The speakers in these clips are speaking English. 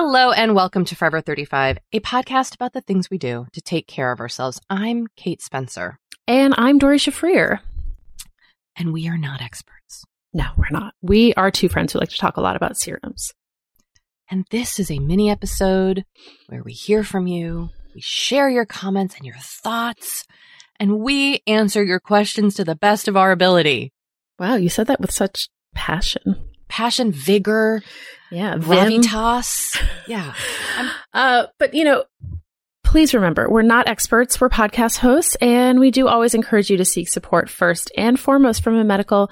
Hello and welcome to Forever 35, a podcast about the things we do to take care of ourselves. I'm Kate Spencer, and I'm Doree Shafrir. and we are not experts. No, we're not. We are two friends who like to talk a lot about serums. And this is a mini episode where we hear from you, we share your comments and your thoughts, and we answer your questions to the best of our ability. Wow, you said that with such passion. Passion, vigor, Yeah, vim. gravitas. Yeah. Uh, but you know, please remember, we're not experts. We're podcast hosts, and we do always encourage you to seek support first and foremost from a medical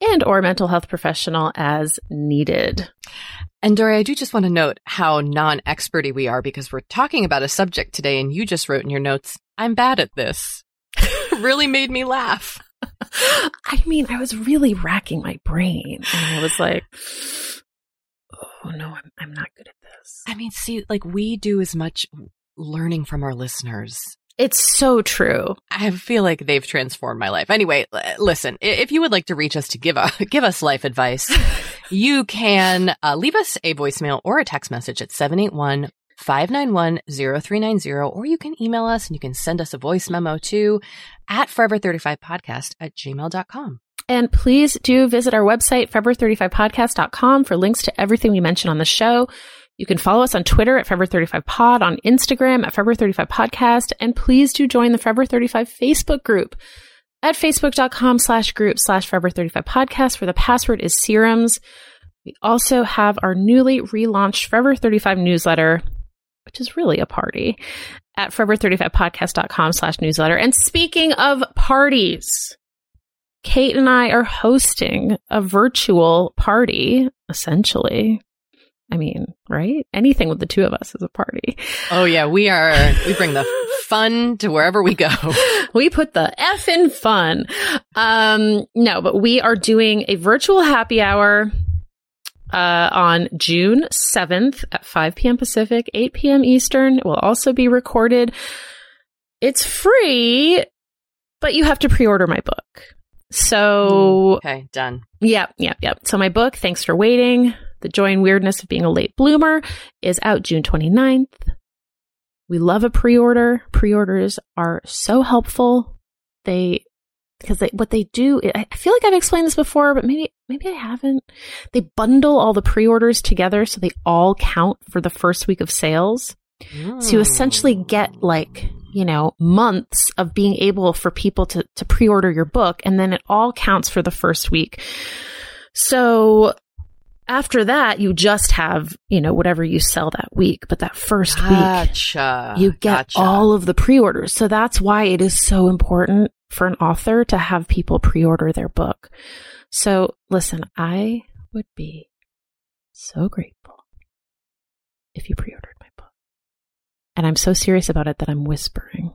and or mental health professional as needed. And Doree, I do just want to note how non-experty we are because we're talking about a subject today and you just wrote in your notes, I'm bad at this. really made me laugh. I mean, I was really racking my brain, and I was like, "Oh no, I'm I'm not good at this." I mean, see, like we do as much learning from our listeners. It's so true. I feel like they've transformed my life. Anyway, l- listen, if you would like to reach us to give a, give us life advice, you can uh, leave us a voicemail or a text message at 781 591 0390, or you can email us and you can send us a voice memo to at forever35podcast at gmail.com. And please do visit our website, forever35podcast.com for links to everything we mention on the show. You can follow us on Twitter at Forever35Pod, on Instagram at Forever35Podcast, and please do join the Forever 35 Facebook group at facebook.com slash group slash Forever35Podcast, where the password is serums. We also have our newly relaunched Forever 35 newsletter, which is really a party, at Forever35Podcast.com slash newsletter. And speaking of parties, Kate and I are hosting a virtual party, essentially. I mean, right? Anything with the two of us is a party. Oh yeah, we are. We bring the fun to wherever we go. we put the F in fun. Um, no, but we are doing a virtual happy hour uh, on June 7th at 5 p.m. Pacific, 8 p.m. Eastern. It will also be recorded. It's free, but you have to pre order my book. So, okay, done. Yep, yep, yep. So, my book, Thanks for Waiting The Joy and Weirdness of Being a Late Bloomer, is out June 29th. We love a pre order. Pre orders are so helpful. They because they, what they do, I feel like I've explained this before, but maybe, maybe I haven't. They bundle all the pre-orders together so they all count for the first week of sales. Mm. So you essentially get like, you know, months of being able for people to, to pre-order your book and then it all counts for the first week. So after that, you just have, you know, whatever you sell that week. But that first gotcha. week, you get gotcha. all of the pre-orders. So that's why it is so important for an author to have people pre-order their book. So listen, I would be so grateful if you pre-ordered my book. And I'm so serious about it that I'm whispering.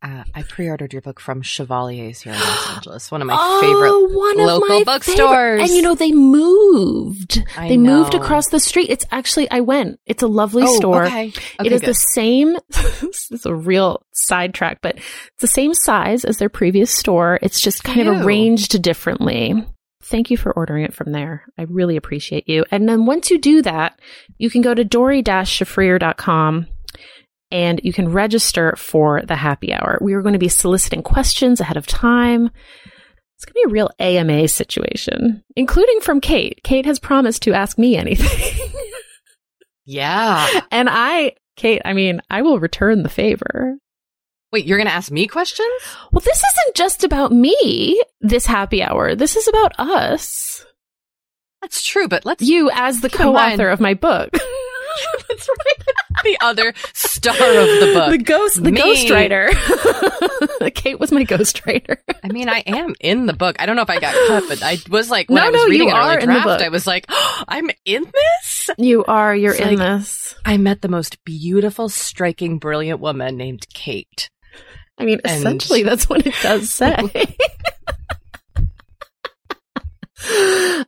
Uh, I pre-ordered your book from Chevalier's here in Los Angeles, one of my oh, favorite one local my bookstores. And you know they moved. I they know. moved across the street. It's actually I went. It's a lovely oh, store. Okay. okay. it is good. the same. it's a real sidetrack, but it's the same size as their previous store. It's just kind Ew. of arranged differently. Thank you for ordering it from there. I really appreciate you. And then once you do that, you can go to dory-shafrir.com and you can register for the happy hour. We are going to be soliciting questions ahead of time. It's going to be a real AMA situation, including from Kate. Kate has promised to ask me anything. yeah. And I, Kate, I mean, I will return the favor. Wait, you're going to ask me questions? Well, this isn't just about me, this happy hour. This is about us. That's true, but let's. You as the mind- co-author of my book. That's right. The other star of the book. the ghost, the Me. ghostwriter. Kate was my ghostwriter. I mean, I am in the book. I don't know if I got cut, but I was like, when No, I was no, reading you an early are in the draft. I was like, oh, I'm in this? You are, you're It's in like- this. I met the most beautiful, striking, brilliant woman named Kate. I mean, And- essentially, that's what it does say.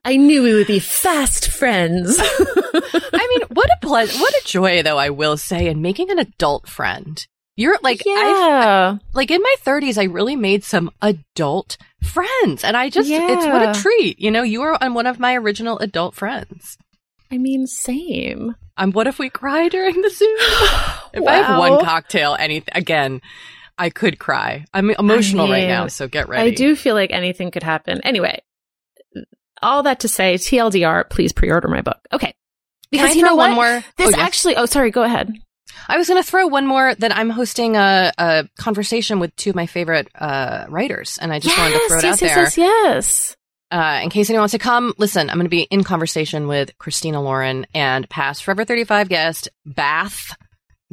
I knew we would be fast friends. I mean, what a pleasure, what a joy, though, I will say, in making an adult friend. You're like, I, yeah. like in my 30s, I really made some adult friends. And I just, it's what a treat. You know, you are one of my original adult friends. I mean, same. Um, what if we cry during the Zoom? if I have one cocktail, anything, again, I could cry. I'm emotional right mean, now, so get ready. I do feel like anything could happen. Anyway, all that to say, TLDR, please pre-order my book. Okay. Because you throw know one more? This Oh, yes. actually, oh, sorry, go ahead. I was going to throw one more that I'm hosting a, a conversation with two of my favorite uh, writers, and I just wanted to throw it yes, out yes, there. yes, yes. Uh, in case anyone wants to come, listen, I'm going to be in conversation with Christina Lauren and past Forever 35 guest, Bath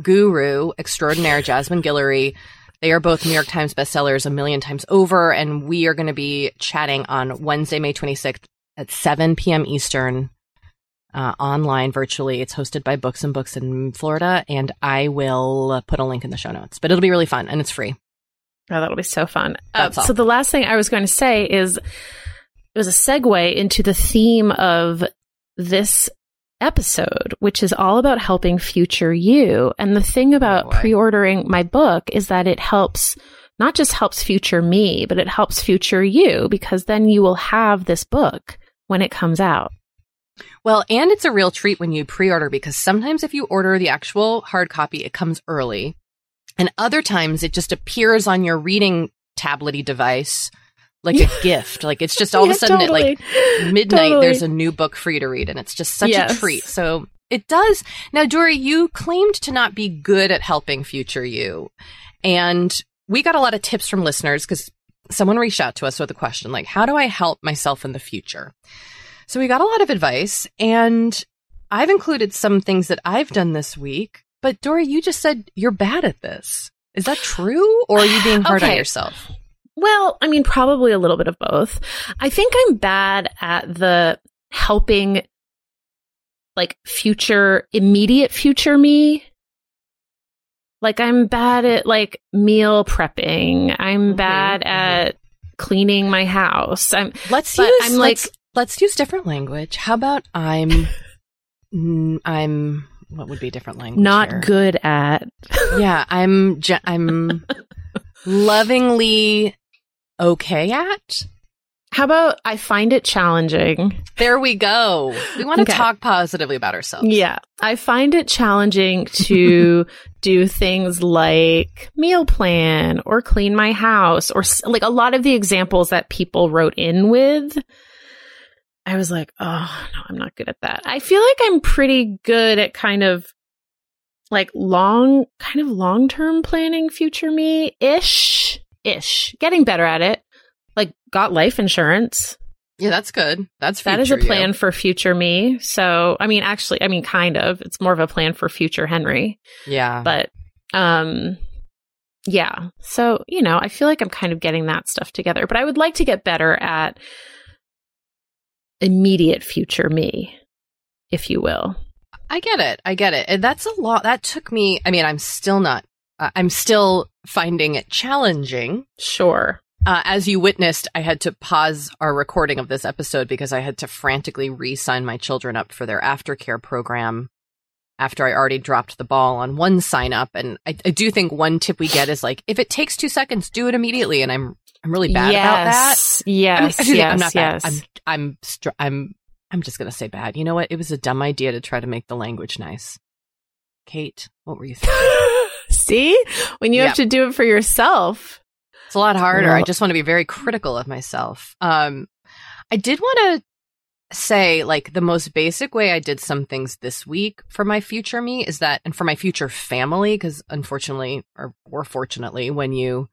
guru extraordinaire Jasmine Guillory. They are both New York Times bestsellers a million times over, and we are going to be chatting on Wednesday, May 26th at 7 p.m. Eastern, uh, online virtually. It's hosted by Books and Books in Florida, and I will put a link in the show notes. But it'll be really fun, and it's free. Oh, that'll be so fun. Uh, so the last thing I was going to say is it was a segue into the theme of this episode, which is all about helping future you. And the thing oh, about Oh, pre-ordering my book is that it helps not just helps future me, but it helps future you because then you will have this book when it comes out. Well, and it's a real treat when you pre-order because sometimes if you order the actual hard copy, it comes early. And other times it just appears on your reading tablety device like a gift. Like it's just all of a sudden at like midnight Totally. there's a new book for you to read and it's just such Yes. a treat. So it does. Now, Doree, you claimed to not be good at helping future you. And we got a lot of tips from listeners because someone reached out to us with a question like, how do I help myself in the future? So we got a lot of advice and I've included some things that I've done this week. But Doree, you just said you're bad at this. Is that true? Or are you being hard on yourself? Well, I mean, probably a little bit of both. I think I'm bad at the helping like future, immediate future me Like I'm bad at like meal prepping. I'm Mhm, bad mhm. at cleaning my house. I'm Let's use I'm like- let's, let's use different language. How about I'm I'm what would be different language? not here? good at. Yeah, I'm I'm lovingly okay at. How about I find it challenging? There we go. We want to Okay. talk positively about ourselves. Yeah. I find it challenging to do things like meal plan or clean my house or like a lot of the examples that people wrote in with. I was like, oh, no, I'm not good at that. I feel like I'm pretty good at kind of like long, kind of long term planning future me ish, ish, getting better at it. Like, got life insurance. Yeah, that's good. That's That is a future you. plan for future me. So, I mean, actually, I mean, kind of. It's more of a plan for future Henry. Yeah, But, um, yeah. So, you know, I feel like I'm kind of getting that stuff together. But I would like to get better at immediate future me, if you will. I get it. I get it. And that's a lot. That took me. I mean, I'm still not. Uh, I'm still finding it challenging. Sure. Uh, as you witnessed, I had to pause our recording of this episode because I had to frantically re-sign my children up for their aftercare program after I already dropped the ball on one sign up. And I, I do think one tip we get is like, if it takes two seconds, do it immediately. And I'm I'm really bad about that. yes. I mean, Yes. yes. I'm not yes. bad. I'm I'm str- I'm I'm just gonna say bad. You know what? It was a dumb idea to try to make the language nice. Kate, what were you thinking? See? When you Yep. have to do it for yourself. It's a lot harder. Well- I just want to be very critical of myself. Um, I did want to say, like, the most basic way I did some things this week for my future me is that, and for my future family, because unfortunately, or, or fortunately, when you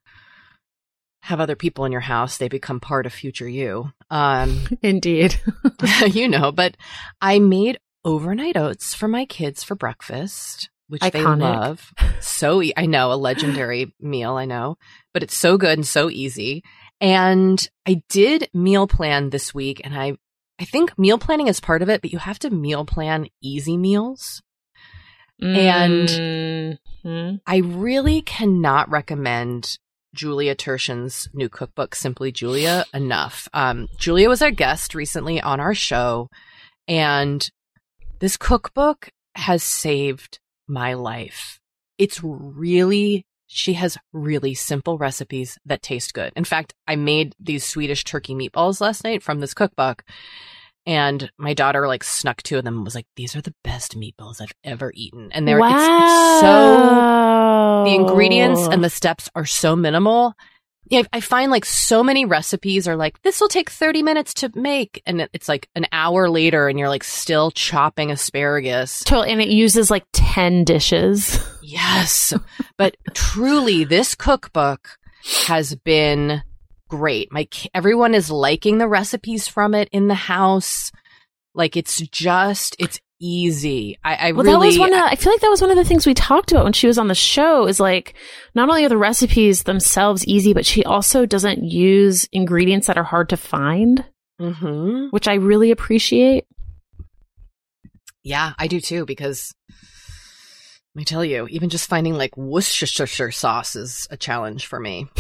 have other people in your house, they become part of future you. Um, Indeed. you know, but I made overnight oats for my kids for breakfast, which they Iconic. love. So e- I know a legendary meal, I know, but it's so good and so easy. And I did meal plan this week and I I think meal planning is part of it, but you have to meal plan easy meals. And- Mhm. I really cannot recommend Julia Turshen's new cookbook, Simply Julia, enough. Um, Julia was our guest recently on our show, and this cookbook has saved my life. It's really, she has really simple recipes that taste good. In fact, I made these Swedish turkey meatballs last night from this cookbook. And my daughter like snuck two of them and was like, these are the best meatballs I've ever eaten. And they're, it's, it's so, the ingredients and the steps are so minimal. Yeah, I find like so many recipes are like, this will take 30 minutes to make. And it's like an hour later and you're like still chopping asparagus. Totally, and it uses like 10 dishes. Yes. but truly, this cookbook has been great. My everyone is liking the recipes from it in the house. Like it's just, it's easy. I, I Well, really, that was one of, I feel like that was one of the things we talked about when she was on the show is like, not only are the recipes themselves easy, but she also doesn't use ingredients that are hard to find, Mhm. which I really appreciate. Yeah, I do too, because let me tell you, even just finding like Worcestershire sauce is a challenge for me.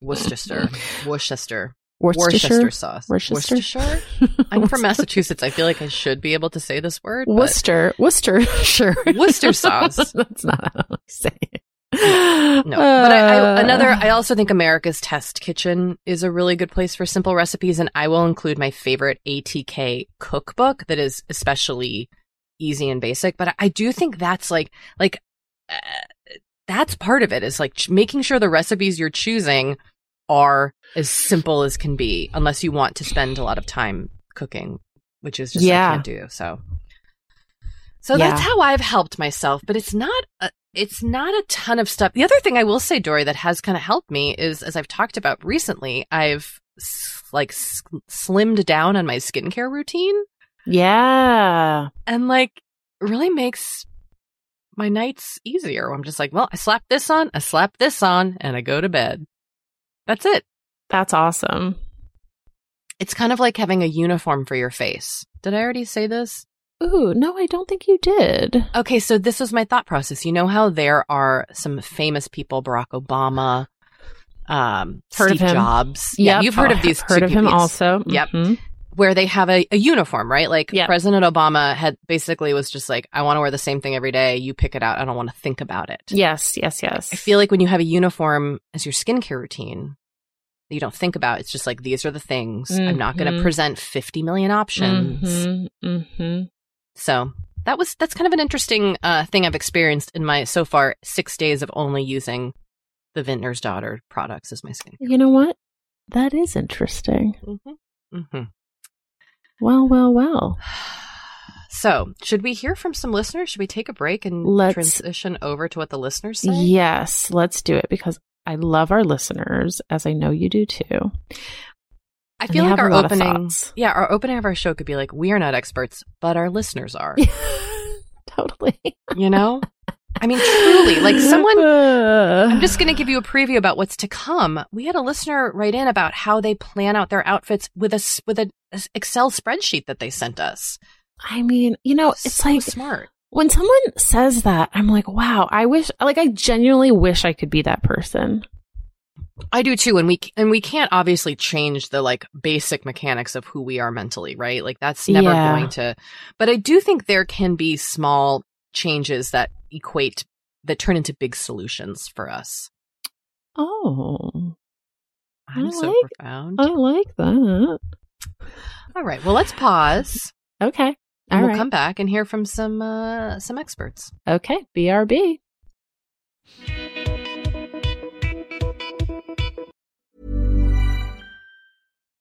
Worcester, Worcester, Worcestershire. sauce. Worcester? Worcestershire. I'm from Massachusetts. I feel like I should be able to say this word. but- Worcester. Worcester. Sure. Worcester sauce. That's not how I say it. No, but I, Uh, I, another. I also think America's Test Kitchen is a really good place for simple recipes, and I will include my favorite ATK cookbook that is especially easy and basic. But I do think that's like like uh, that's part of it is like ch- making sure the recipes you're choosing are as simple as can be, unless you want to spend a lot of time cooking, which is just Yeah. I can't do. So, so Yeah. that's how I've helped myself. But it's not a, it's not a ton of stuff. The other thing I will say, Doree, that has kind of helped me is, as I've talked about recently, I've like slimmed down on my skincare routine Yeah. and like really makes my nights easier. I'm just like, well, I slap this on, I slap this on, and I go to bed. That's it. That's awesome. It's kind of like having a uniform for your face. Did I already say this? Ooh, no, I don't think you did. Okay, so this was my thought process. You know how there are some famous people, Barack Obama, um, Heard Steve. Jobs. Yep. Yeah, you've heard of these. Heard of him people. also. Yep. Where they have a, a uniform, right? Like. President Obama had basically was just like, I want to wear the same thing every day. You pick it out. I don't want to think about it. Yes, yes, yes. I feel like when you have a uniform as your skincare routine, that you don't think about. It's just like these are the things. I'm not going to Mhm. present 50 million options. Mhm, mhm. So that was that's kind of an interesting uh, thing I've experienced in my so far six days of only using the Vintner's Daughter products as my skincare. You know what? That is interesting. hmm hmm Well, well, well. So, should we hear from some listeners? Should we take a break and Let's- transition over to what the listeners say? Yes, let's do it because I love our listeners, as I know you do too. I feel like our opening, yeah, our opening of our show could be like, "We are not experts, but our listeners are." totally. you know, I mean, truly, like someone. I'm just going to give you a preview about what's to come. We had a listener write in about how they plan out their outfits with a with a a Excel spreadsheet that they sent us. I mean, you know, it's So like smart. when someone says that, I'm like, wow, I wish, like, I genuinely wish I could be that person. I do too, and we and we can't obviously change the like basic mechanics of who we are mentally, right? Like that's never Yeah. going to. But I do think there can be small changes that equate that turn into big solutions for us. Oh, I'm I so like- profound. I like that. All right, well, let's pause, Okay. and All we'll right. come back and hear from some uh, some experts. Okay. BRB.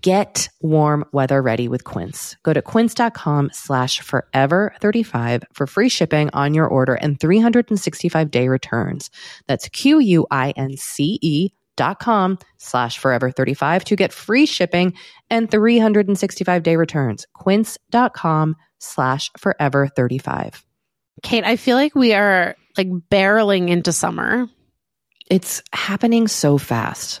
get warm weather ready with Quince. Go to quince.com slash forever 35 for free shipping on your order and 365 day returns. That's Q-U-I-N-C-E E dot com slash forever 35 to get free shipping and 365 day returns. Quince.com slash forever 35. Kate, I feel like we are like barreling into summer. It's happening so fast.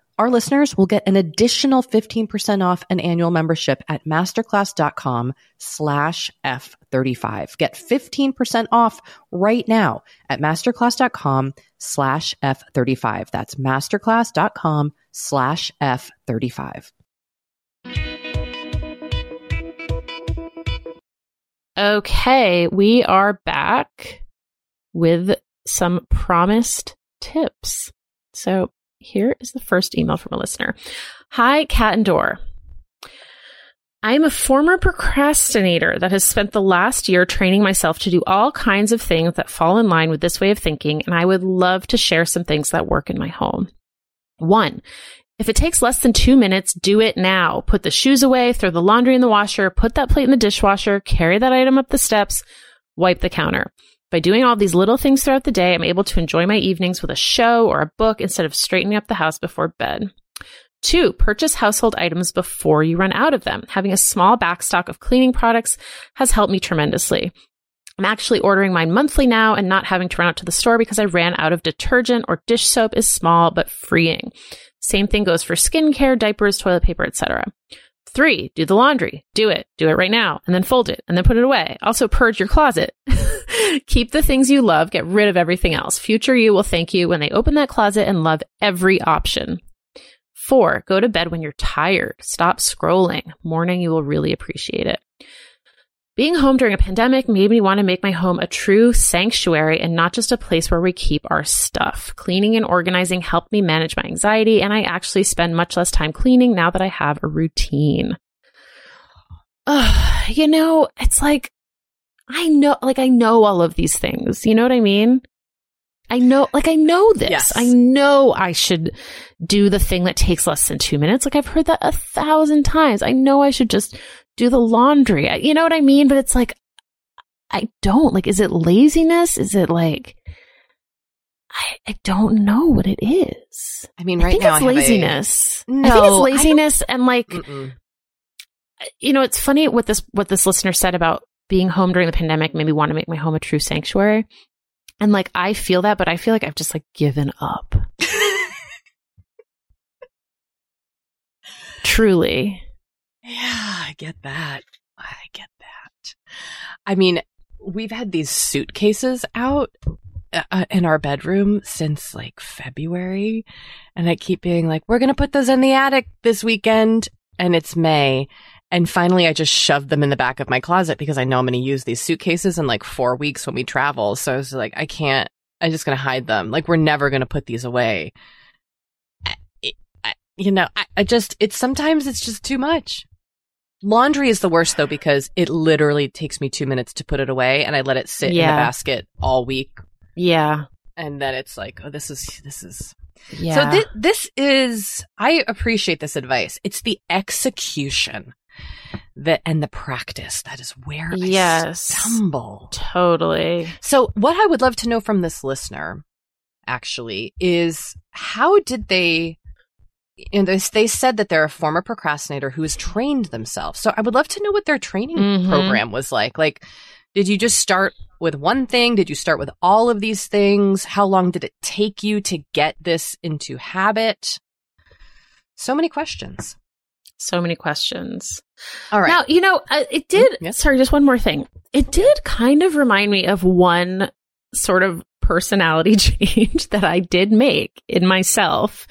our listeners will get an additional 15% off an annual membership at masterclass.com slash F35. Get 15% off right now at masterclass.com slash F35. That's masterclass.com slash F35. Okay, we are back with some promised tips. So here is the first email from a listener. Hi, Cat and Door. I am a former procrastinator that has spent the last year training myself to do all kinds of things that fall in line with this way of thinking, and I would love to share some things that work in my home. One, if it takes less than two minutes, do it now. Put the shoes away, throw the laundry in the washer, put that plate in the dishwasher, carry that item up the steps, wipe the counter. By doing all these little things throughout the day, I'm able to enjoy my evenings with a show or a book instead of straightening up the house before bed. Two, purchase household items before you run out of them. Having a small backstock of cleaning products has helped me tremendously. I'm actually ordering mine monthly now and not having to run out to the store because I ran out of detergent or dish soap is small but freeing. Same thing goes for skincare, diapers, toilet paper, etc. Three, do the laundry. Do it. Do it right now and then fold it and then put it away. Also purge your closet. Keep the things you love. Get rid of everything else. Future you will thank you when they open that closet and love every option. Four, go to bed when you're tired. Stop scrolling. Morning, you will really appreciate it. Being home during a pandemic made me want to make my home a true sanctuary and not just a place where we keep our stuff. Cleaning and organizing helped me manage my anxiety, and I actually spend much less time cleaning now that I have a routine. Ugh, you know, it's like, I know, like, I know all of these things. You know what I mean? I know, like, I know this. Yes. I know I should do the thing that takes less than two minutes. Like, I've heard that a thousand times. I know I should just do the laundry. I- You know what I mean? But it's like, I don't. Like, is it laziness? Is it like, I, I don't know what it is. I mean, right I think now it's I have a- laziness. I No, think it's laziness and like, Mm-mm. you know, it's funny what this what this listener said about being home during the pandemic made me want to make my home a true sanctuary. And like I feel that, but I feel like I've just like given up. Truly. Yeah, I get that. I get that. I mean, we've had these suitcases out uh, in our bedroom since like February, and I keep being like, "We're gonna put those in the attic this weekend," and it's May. And finally, I just shoved them in the back of my closet because I know I'm going to use these suitcases in like four weeks when we travel. So I was like, I can't, I'm just going to hide them. Like, we're never going to put these away. I, I, you know, I, I just, it's sometimes it's just too much. Laundry is the worst though because it literally takes me two minutes to put it away and I let it sit in the basket all week. Yeah. And then it's like, oh, this is, this is. Yeah. So thi- this is, I appreciate this advice. It's the execution that, and the practice that is where Yes. I stumble. totally. So, what I would love to know from this listener, actually, is how did they? And they, they said that they're a former procrastinator who has trained themselves. So, I would love to know what their training Mhm. program was like. Like, did you just start with one thing? Did you start with all of these things? How long did it take you to get this into habit? So many questions. So many questions. All right. Now, you know, uh, it did. Mm, yes. Sorry, just one more thing. It did kind of remind me of one sort of personality change that I did make in myself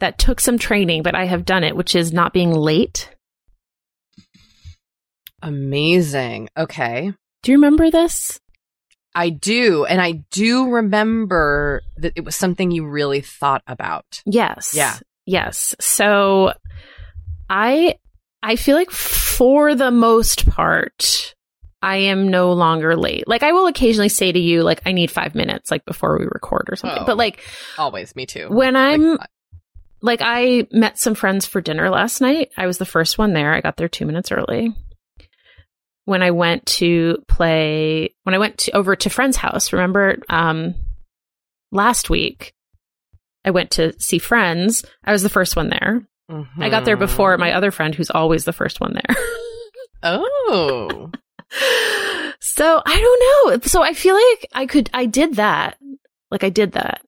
that took some training, but I have done it, which is not being late. Amazing. Okay. Do you remember this? I do. And I do remember that it was something you really thought about. Yes. Yeah. Yes. So I I feel like for the most part I am no longer late. Like I will occasionally say to you like I need 5 minutes like before we record or something. Oh. But like Always, me too. when I'm Like, like I met some friends for dinner last night. I was the first one there. I got there 2 minutes early. When I went to play when I went to, over to friend's house, remember um last week I went to see friends. I was the first one there. I got there before my other friend who's always the first one there. Oh. so I don't know. So I feel like I could I did that. Like I did that.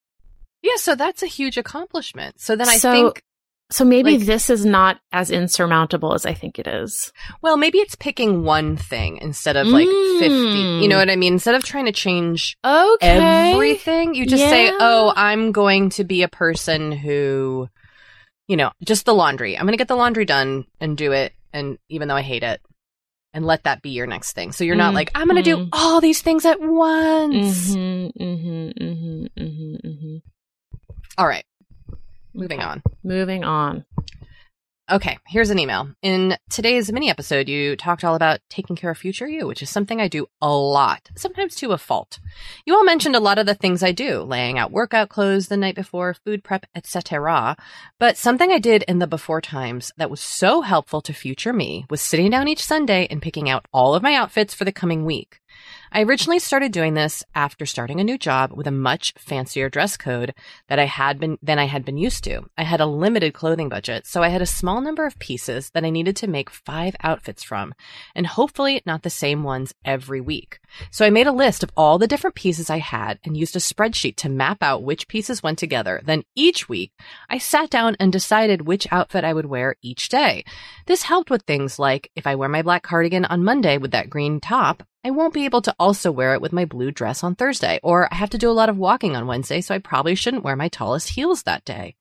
Yeah, so that's a huge accomplishment. So then I So- think, So maybe Like- this is not as insurmountable as I think it is. well, maybe it's picking one thing instead of like Mm. 50. You know what I mean? Instead of trying to change Okay. everything, you just say, oh, I'm going to be a person who, you know, just the laundry. I'm going to get the laundry done and do it. And even though I hate it, and let that be your next thing. So you're not Mm, like, I'm going to do mm. all these things at once. Mhm, mhm, mhm, mhm, mhm. All right. Moving Okay. on. Moving on. Okay, here's an email. In today's mini episode, you talked all about taking care of future you, which is something I do a lot, sometimes to a fault. You all mentioned a lot of the things I do, laying out workout clothes the night before, food prep, etc. But something I did in the before times that was so helpful to future me was sitting down each Sunday and picking out all of my outfits for the coming week. I originally started doing this after starting a new job with a much fancier dress code that I had been than I had been used to. I had a limited clothing budget, so I had a small number of pieces that I needed to make 5 outfits from, and hopefully not the same ones every week. So I made a list of all the different pieces I had and used a spreadsheet to map out which pieces went together. Then each week, I sat down and decided which outfit I would wear each day. This helped with things like if I wear my black cardigan on Monday with that green top, I won't be able to also wear it with my blue dress on Thursday, or I have to do a lot of walking on Wednesday, so I probably shouldn't wear my tallest heels that day.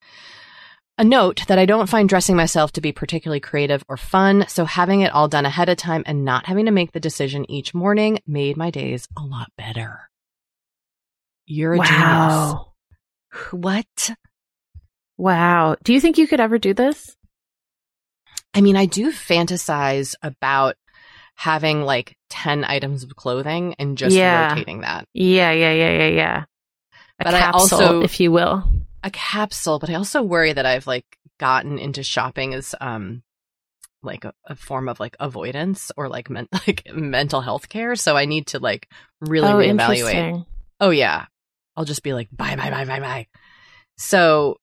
A note that I don't find dressing myself to be particularly creative or fun, so having it all done ahead of time and not having to make the decision each morning made my days a lot better. You're a Wow. genius. What? Wow. Do you think you could ever do this? I mean, I do fantasize about having like 10 items of clothing and just Yeah. rotating that. Yeah, yeah, yeah, yeah, yeah. A But I also- if you will. A capsule, but I also worry that I've like gotten into shopping as um like a, a form of like avoidance or like men- like mental health care. So I need to like really oh, reevaluate. Oh yeah. I'll just be like buy, buy, buy, buy, buy. So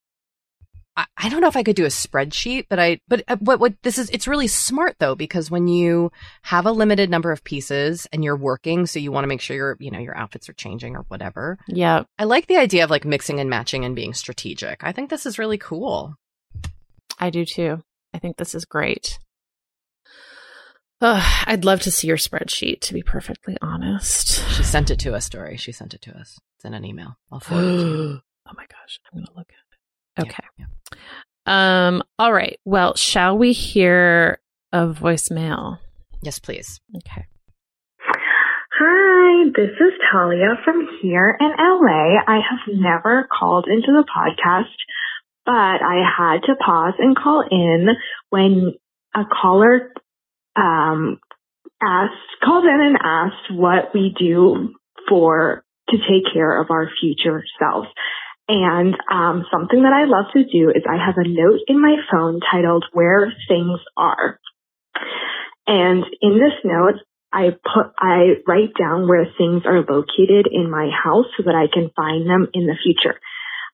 I, I don't know if I could do a spreadsheet, but I but uh, what what this is it's really smart though because when you have a limited number of pieces and you're working, so you want to make sure your you know your outfits are changing or whatever. Yeah. I like the idea of like mixing and matching and being strategic. I think this is really cool. I do too. I think this is great. Ugh, I'd love to see your spreadsheet, to be perfectly honest. She sent it to us, Doree. She sent it to us. It's in an email. I'll forward it to you. oh my gosh, I'm gonna look at it. Yeah, Okay. yeah. Um. All right. Well, shall we hear a voicemail? Yes, please. Okay. Hi, this is Talia from here in LA. I have never called into the podcast, but I had to pause and call in when a caller um, asked, called in and asked what we do for to take care of our future selves. And um, something that I love to do is I have a note in my phone titled "Where Things Are," and in this note, I put, I write down where things are located in my house so that I can find them in the future.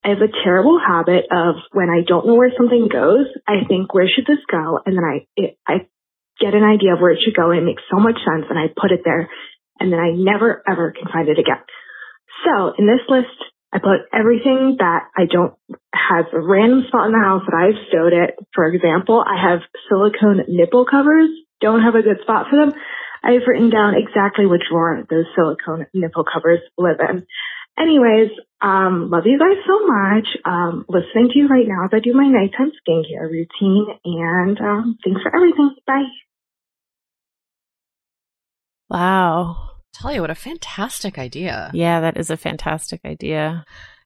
I have a terrible habit of when I don't know where something goes, I think, where should this go? And then I, it, I get an idea of where it should go and it makes so much sense and I put it there and then I never ever can find it again. So in this list, I put everything that I don't has a random spot in the house that I've stowed it. For example, I have silicone nipple covers, don't have a good spot for them. I've written down exactly which drawer those silicone nipple covers live in. Anyways, um, love you guys so much. Um, listening to you right now as I do my nighttime skincare routine and um, thanks for everything. Bye. Wow. Talia, what a fantastic idea. Yeah, that is a fantastic idea.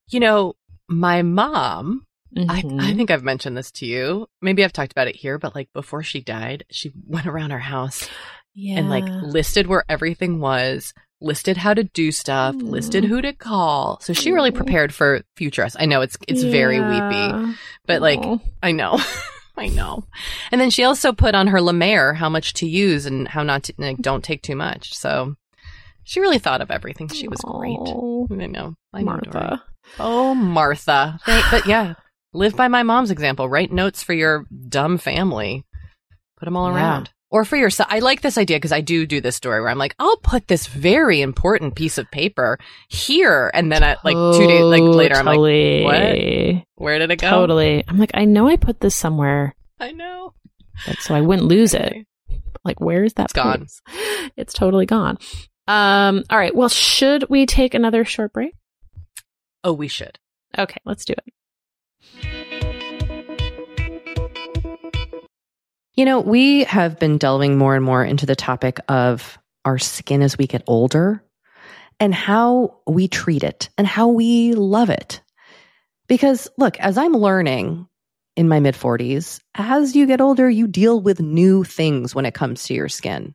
You know, my mom, I, Mhm. I think I've mentioned this to you. Maybe I've talked about it here, but like before she died, she went around our house yeah. and like listed where everything was, listed how to do stuff, Mm. listed who to call. So she really prepared for future us. I know it's it's very weepy, but like Aw. I know. I know. And then she also put on her Mer how much to use and how not to like don't take too much. So she really thought of everything. She was great. I know. I know, Martha. Oh, Martha. Thank- but yeah, live by my mom's example. Write notes for your dumb family. Put them all Yeah. around. Or for yourself. I like this idea because I do do this story where I'm like, I'll put this very important piece of paper here. And then at like two days like later, I'm like, what? where did it go? Totally. I'm like, I know I put this somewhere, I know. but so I wouldn't lose it. Like, where is that? It's gone. It's totally gone. Um. All right. Well, should we take another short break? Oh, we should. Okay, let's do it. You know, we have been delving more and more into the topic of our skin as we get older and how we treat it and how we love it. Because look, as I'm learning in my mid 40s, as you get older, you deal with new things when it comes to your skin.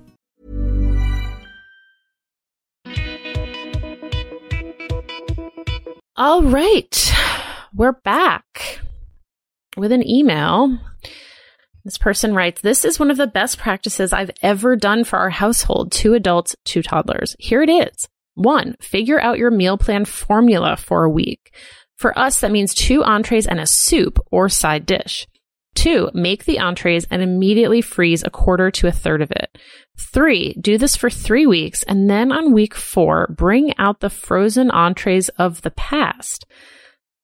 All right. We're back with an email. This person writes, This is one of the best practices I've ever done for our household two adults, two toddlers. Here it is. One, figure out your meal plan formula for a week. For us, that means two entrees and a soup or side dish. Two, make the entrees and immediately freeze a quarter to a third of it. Three, do this for three weeks, and then on week four, bring out the frozen entrees of the past.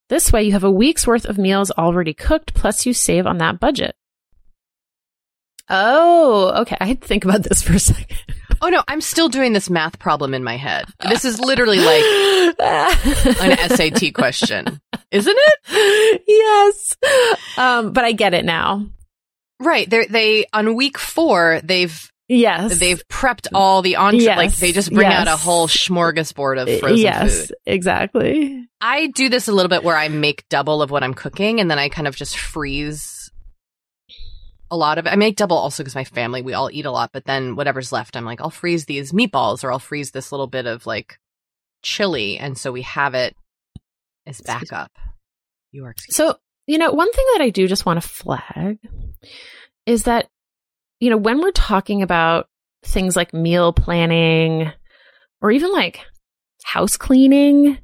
This way, you have a week's worth of meals already cooked, plus you save on that budget. Oh, okay. I had to think about this for a second. Oh no, I'm still doing this math problem in my head. This is literally like an SAT question, isn't it? yes. Um, but I get it now. Right. They they on week four they've Yes. they've prepped all the entree. Yes. Like they just bring out a whole smorgasbord of uh, frozen yes, food. exactly. I do this a little bit where I make double of what I'm cooking, and then I kind of just freeze a lot of it. I make double also because my family we all eat a lot, but then whatever's left, I'm like, I'll freeze these meatballs or I'll freeze this little bit of like chili, and so we have it as backup. You are. So, you know, one thing that I do just want to flag is that, you know, when we're talking about things like meal planning or even like house cleaning,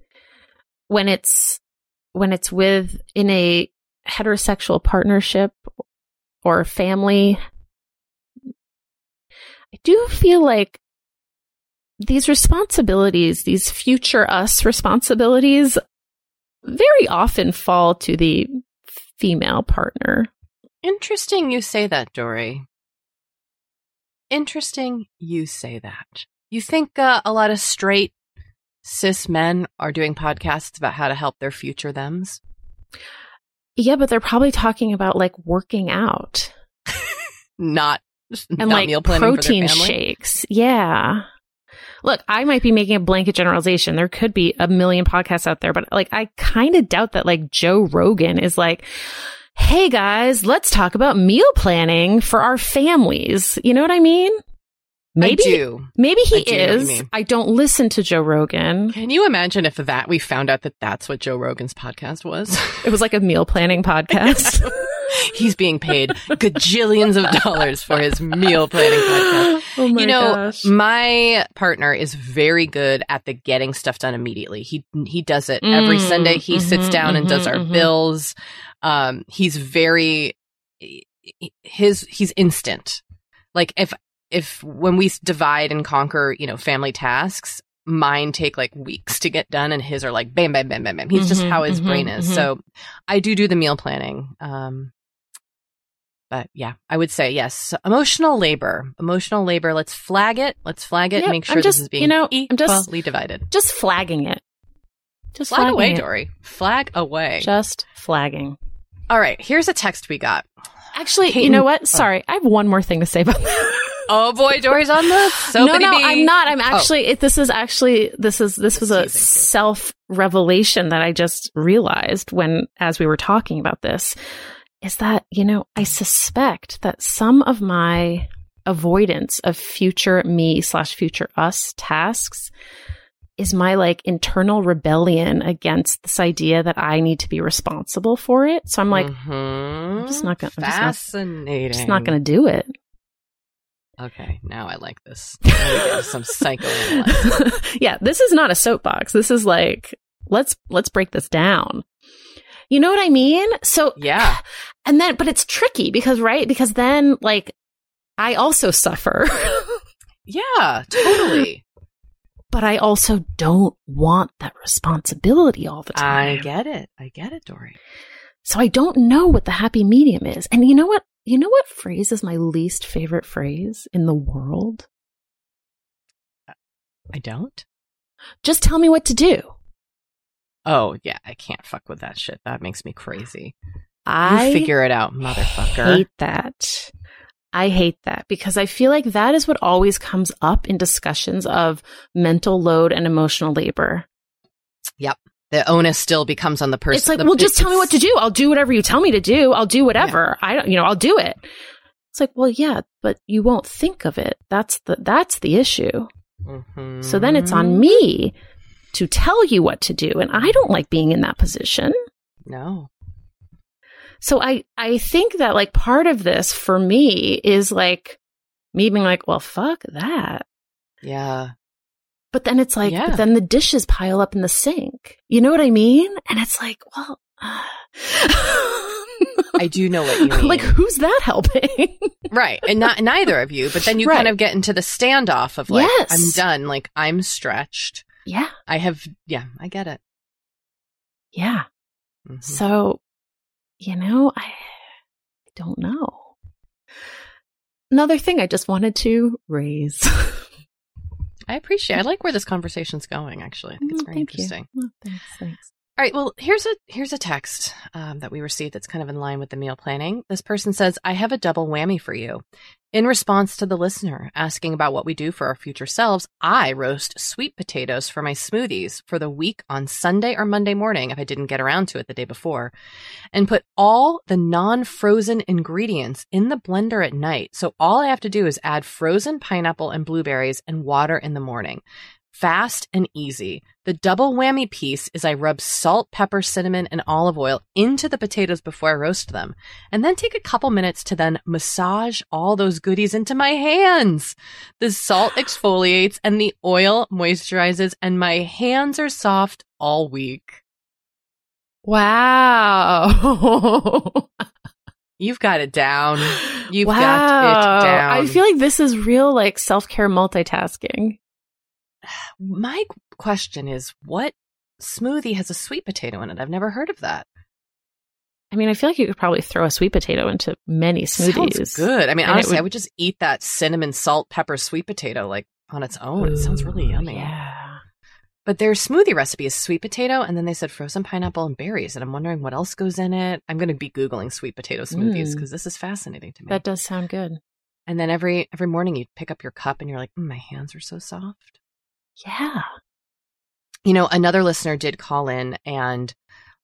when it's, when it's with in a heterosexual partnership or family, I do feel like these responsibilities, these future us responsibilities, very often fall to the female partner. Interesting you say that, Doree. Interesting you say that. You think uh, a lot of straight cis men are doing podcasts about how to help their future thems? Yeah, but they're probably talking about like working out Not and not like meal planning protein shakes. Yeah. Look, I might be making a blanket generalization. There could be a million podcasts out there, but like I kind of doubt that like Joe Rogan is like, "Hey guys, let's talk about meal planning for our families." You know what I mean? Maybe I do. Maybe he I do is. mean. I don't listen to Joe Rogan. Can you imagine if that we found out that that's what Joe Rogan's podcast was? It was like a meal planning podcast. He's being paid gajillions of dollars for his meal planning podcast. oh my you know, gosh. my partner is very good at the getting stuff done immediately. He he does it every Mm, Sunday. He sits mhm, down and does mhm, our mhm. bills. Um, he's very his he's instant. Like if if when we divide and conquer, you know, family tasks, mine take like weeks to get done, and his are like bam, bam, bam, bam, bam. He's just Mhm, how his mhm, brain is. mhm. So I do do the meal planning. Um, but yeah, I would say yes. Emotional labor, emotional labor. Let's flag it. Let's flag it. Yep, make sure I'm this is being you know, I'm equally just- divided. Just flagging it. Just Flag away, it. Doree. Flag away. Just flagging. All right. Here's a text we got. Actually, you know what? Oh. Sorry, I have one more thing to say about that. Oh boy, Doree's on this. So no, no, I'm not. I'm Oh. actually. It, this is actually. This is. This was a self revelation that I just realized when, as we were talking about this, is that you know I suspect that some of my avoidance of future me slash future us tasks is my like internal rebellion against this idea that I need to be responsible for it. So I'm like, Mhm. I'm just not gonna- I'm just not- fascinating. just not going to do it. Okay, now I like this. Now we get to some psychoanalysis. yeah, this is not a soapbox. This is like let's let's break this down. You know what I mean? So Yeah. and then but it's tricky because right? Because then like I also suffer. Yeah, totally. But I also don't want that responsibility all the time. I get it. I get it, Doree. so I don't know what the happy medium is. And you know what? You know what phrase is my least favorite phrase in the world? I don't. Just tell me what to do. Oh yeah, I can't fuck with that shit. That makes me crazy. I you figure it out, motherfucker. hate that. I hate that because I feel like that is what always comes up in discussions of mental load and emotional labor. Yep. The onus still becomes on the person. it's like, the- well, just tell me what to do. I'll do whatever you tell me to do. I'll do whatever. I don't, you know, I'll do it. It's like, well, yeah, but you won't think of it. That's the that's the issue. Mhm. So then it's on me to tell you what to do, and I don't like being in that position. No. So I I think that like part of this for me is like me being like, well, fuck that. Yeah. But then it's like, Yeah. but then the dishes pile up in the sink. You know what I mean? And it's like, well, I do know what you mean. like, who's that helping? right. And not neither of you, but then you Right. kind of get into the standoff of like, Yes. I'm done. Like, I'm stretched. yeah, I have, yeah, I get it. yeah. Mhm. So, you know, I don't know. Another thing I just wanted to raise. I appreciate. I like where this conversation's going. Actually, I think it's Mm, very thank you. interesting. Well, thanks, thanks. All right. Well, here's a here's a text um, that we received that's kind of in line with the meal planning. This person says, "I have a double whammy for you." In response to the listener asking about what we do for our future selves, I roast sweet potatoes for my smoothies for the week on Sunday or Monday morning if I didn't get around to it the day before, and put all the non-frozen ingredients in the blender at night. So all I have to do is add frozen pineapple and blueberries and water in the morning. Fast and easy. The double whammy piece is I rub salt, pepper, cinnamon, and olive oil into the potatoes before I roast them, and then take a couple minutes to then massage all those goodies into my hands. The salt exfoliates and the oil moisturizes, and my hands are soft all week. Wow. You've got it down. You've wow. got it down. I feel like this is real like self-care multitasking. My question is what smoothie has a sweet potato in it? I've never heard of that. I mean, I feel like you could probably throw a sweet potato into many smoothies. Sounds good. I mean, And honestly, I would- would just eat that cinnamon, salt, pepper, sweet potato like on its own. it sounds really yummy. Yeah. But their smoothie recipe is sweet potato, and then they said frozen pineapple and berries. And I'm wondering what else goes in it. I'm going to be googling sweet potato smoothies Mm. because this is fascinating to me. That does sound good. and then every every morning you pick up your cup and you're like, mm, my hands are so soft. Yeah. You know, another listener did call in and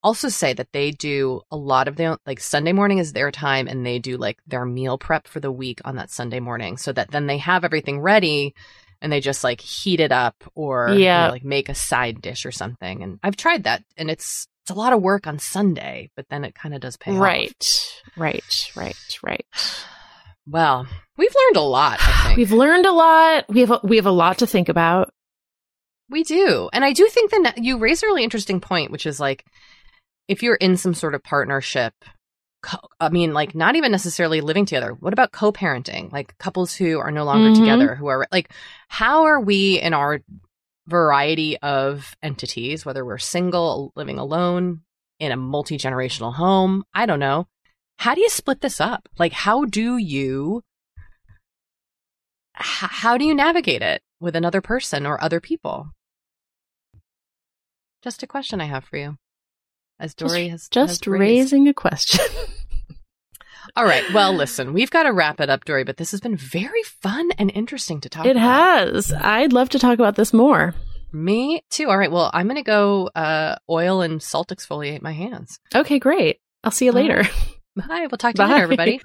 also say that they do a lot of their like Sunday morning is their time and they do like their meal prep for the week on that Sunday morning so that then they have everything ready and they just like heat it up or you Yeah. know, like make a side dish or something. And I've tried that and it's it's a lot of work on Sunday, but then it kind of does pay off. Right. Right. Right. Right. Well, we've learned a lot, I think. We've learned a lot. We have a, we have a lot to think about. We do. And I do think that you raise a really interesting point, which is like if you're in some sort of partnership, co- I mean, like not even necessarily living together. What about co parenting? Like couples who are no longer Mhm. together, who are like, how are we in our variety of entities, whether we're single, living alone, in a multi generational home? I don't know. How do you split this up? Like, how do you. h- How do you navigate it with another person or other people? Just a question I have for you. As Doree has Just has raising a question. All right. Well, listen, we've got to wrap it up, Doree, but this has been very fun and interesting to talk it about. has. I'd love to talk about this more. Me too. All right. Well, I'm going to go uh, oil and salt exfoliate my hands. Okay, great. I'll see you later. Bye. We'll talk to you later, everybody.